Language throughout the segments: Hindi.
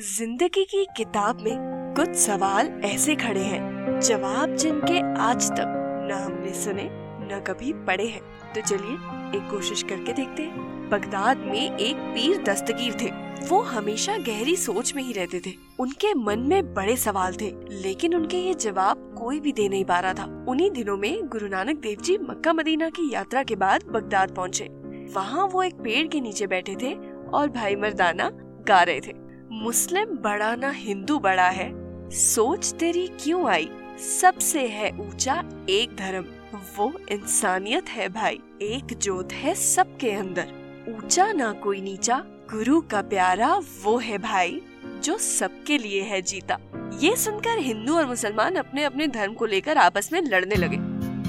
ज़िंदगी की किताब में कुछ सवाल ऐसे खड़े हैं। जवाब जिनके आज तक न हमने सुने, न कभी पढ़े हैं। तो चलिए एक कोशिश करके देखते हैं। बगदाद में एक पीर दस्तगीर थे। वो हमेशा गहरी सोच में ही रहते थे। उनके मन में बड़े सवाल थे, लेकिन उनके ये जवाब कोई भी दे नहीं पा रहा था। उन्हीं दिनों में गुरु नानक देव जी मक्का मदीना की यात्रा के बाद बगदाद पहुँचे। वहाँ वो एक पेड़ के नीचे बैठे थे और भाई मर्दाना गा रहे थे। मुस्लिम बड़ा ना हिंदू बड़ा है। सोच तेरी क्यों आई? सबसे है ऊँचा एक धर्म। वो इंसानियत है भाई। एक जोत है सबके अंदर। ऊँचा ना कोई नीचा। गुरु का प्यारा वो है भाई, जो सबके लिए है जीता। ये सुनकर हिंदू और मुसलमान अपने अपने धर्म को लेकर आपस में लड़ने लगे।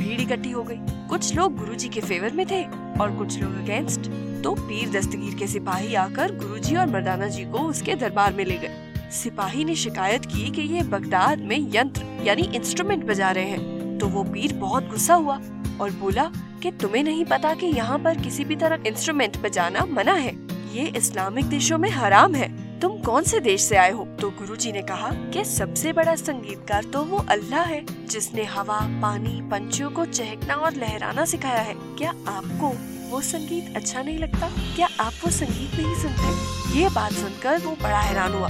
भीड़ इकट्ठी हो गई। कुछ लोग गुरुजी के फेवर में थे और कुछ लोग अगेंस्ट तो पीर दस्तगीर के सिपाही आकर गुरुजी और मर्दाना जी को उसके दरबार में ले गए। सिपाही ने शिकायत की कि ये बगदाद में यंत्र, यानी इंस्ट्रूमेंट बजा रहे हैं। तो वो पीर बहुत गुस्सा हुआ और बोला कि तुम्हें नहीं पता कि यहाँ पर किसी भी तरह इंस्ट्रूमेंट बजाना मना है। ये इस्लामिक देशों में हराम है। तुम कौन से देश से आए हो? तो गुरुजी ने कहा कि सबसे बड़ा संगीतकार तो वो अल्लाह है, जिसने हवा, पानी, पंछियों को चहकना और लहराना सिखाया है। क्या आपको वो संगीत अच्छा नहीं लगता? क्या आप वो संगीत नहीं सुनते? ये बात सुनकर वो बड़ा हैरान हुआ।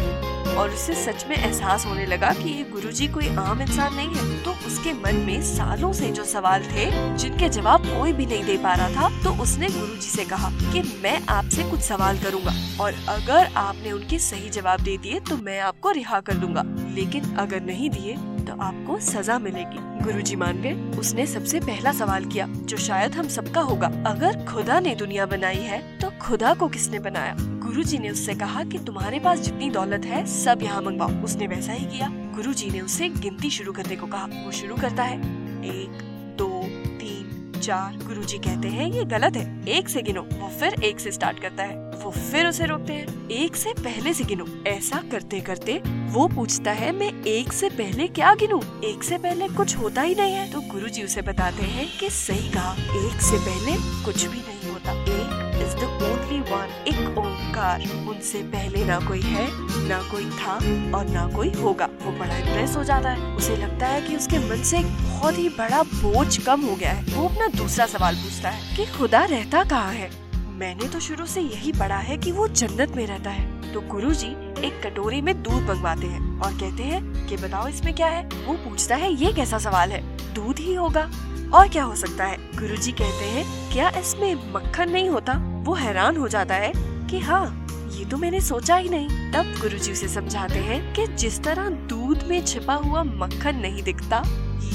और उसे सच में एहसास होने लगा कि ये गुरुजी कोई आम इंसान नहीं है। तो उसके मन में सालों से जो सवाल थे, जिनके जवाब कोई भी नहीं दे पा रहा था तो उसने गुरुजी से कहा कि मैं आपसे कुछ सवाल करूँगा। और अगर आपने उनके सही जवाब दे दिए तो मैं आपको रिहा कर दूँगा। लेकिन अगर नहीं दिए तो आपको सजा मिलेगी। गुरुजी मान गए, उसने सबसे पहला सवाल किया, जो शायद हम सबका होगा। अगर खुदा ने दुनिया बनाई है तो खुदा को किसने बनाया? गुरुजी ने उससे कहा कि तुम्हारे पास जितनी दौलत है, सब यहाँ मंगवाओ। उसने वैसा ही किया। गुरुजी ने उससे गिनती शुरू करने को कहा। वो शुरू करता है। एक, दो, तीन, चार। गुरुजी कहते हैं, ये गलत है। एक से गिनो, वो फिर एक से स्टार्ट करता है। वो फिर उसे रोकते हैं। एक से पहले से गिनो। ऐसा करते करते वो पूछता है, मैं एक से पहले क्या गिनूं? एक से पहले कुछ होता ही नहीं है। तो गुरुजी उसे बताते हैं कि सही कहा, एक से पहले कुछ भी नहीं होता। एक इज़ द ओनली वन एक ओंकार। उनसे पहले ना कोई है, ना कोई था और ना कोई होगा। वो बड़ा इम्प्रेस हो जाता है। उसे लगता है कि उसके मन से बहुत ही बड़ा बोझ कम हो गया है। वो अपना दूसरा सवाल पूछता है कि खुदा रहता कहाँ है? मैंने तो शुरू से यही पढ़ा है कि वो जन्नत में रहता है। तो गुरुजी एक कटोरी में दूध मंगवाते हैं और कहते हैं कि बताओ इसमें क्या है? वो पूछता है, ये कैसा सवाल है? दूध ही होगा। और क्या हो सकता है? गुरुजी कहते हैं, क्या इसमें मक्खन नहीं होता? वो हैरान हो जाता है कि हाँ ये तो मैंने सोचा ही नहीं। तब गुरुजी उसे समझाते हैं कि जिस तरह दूध में छिपा हुआ मक्खन नहीं दिखता,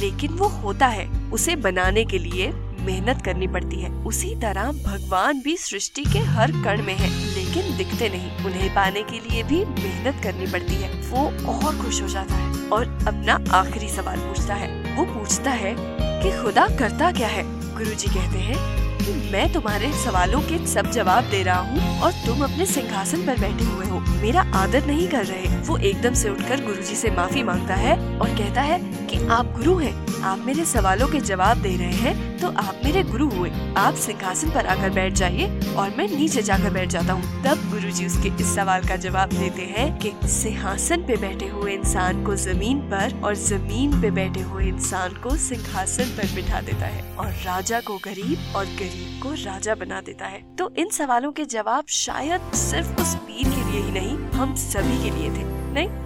लेकिन वो होता है उसे बनाने के लिए मेहनत करनी पड़ती है। उसी तरह भगवान भी सृष्टि के हर कण में है, लेकिन दिखते नहीं। उन्हें पाने के लिए भी मेहनत करनी पड़ती है। वो और खुश हो जाता है और अपना आखिरी सवाल पूछता है। वो पूछता है कि खुदा करता क्या है? गुरुजी कहते हैं कि मैं तुम्हारे सवालों के सब जवाब दे रहा हूँ और तुम अपने सिंहासन पर बैठे हुए हो। मेरा आदर नहीं कर रहे। वो एकदम से उठकर गुरुजी से माफ़ी माँगता है और कहता है कि आप गुरु हैं। आप मेरे सवालों के जवाब दे रहे हैं तो आप मेरे गुरु हुए। आप सिंहासन पर आकर बैठ जाइए और मैं नीचे जाकर बैठ जाता हूँ। तब गुरु जी उसके इस सवाल का जवाब देते हैं कि सिंहासन पे बैठे हुए इंसान को ज़मीन पर और ज़मीन पे बैठे हुए इंसान को सिंहासन पर बिठा देता है और राजा को गरीब और गरीब को राजा बना देता है। तो इन सवालों के जवाब शायद सिर्फ़ उस पीर के लिए ही नहीं, हम सभी के लिए थे, नहीं?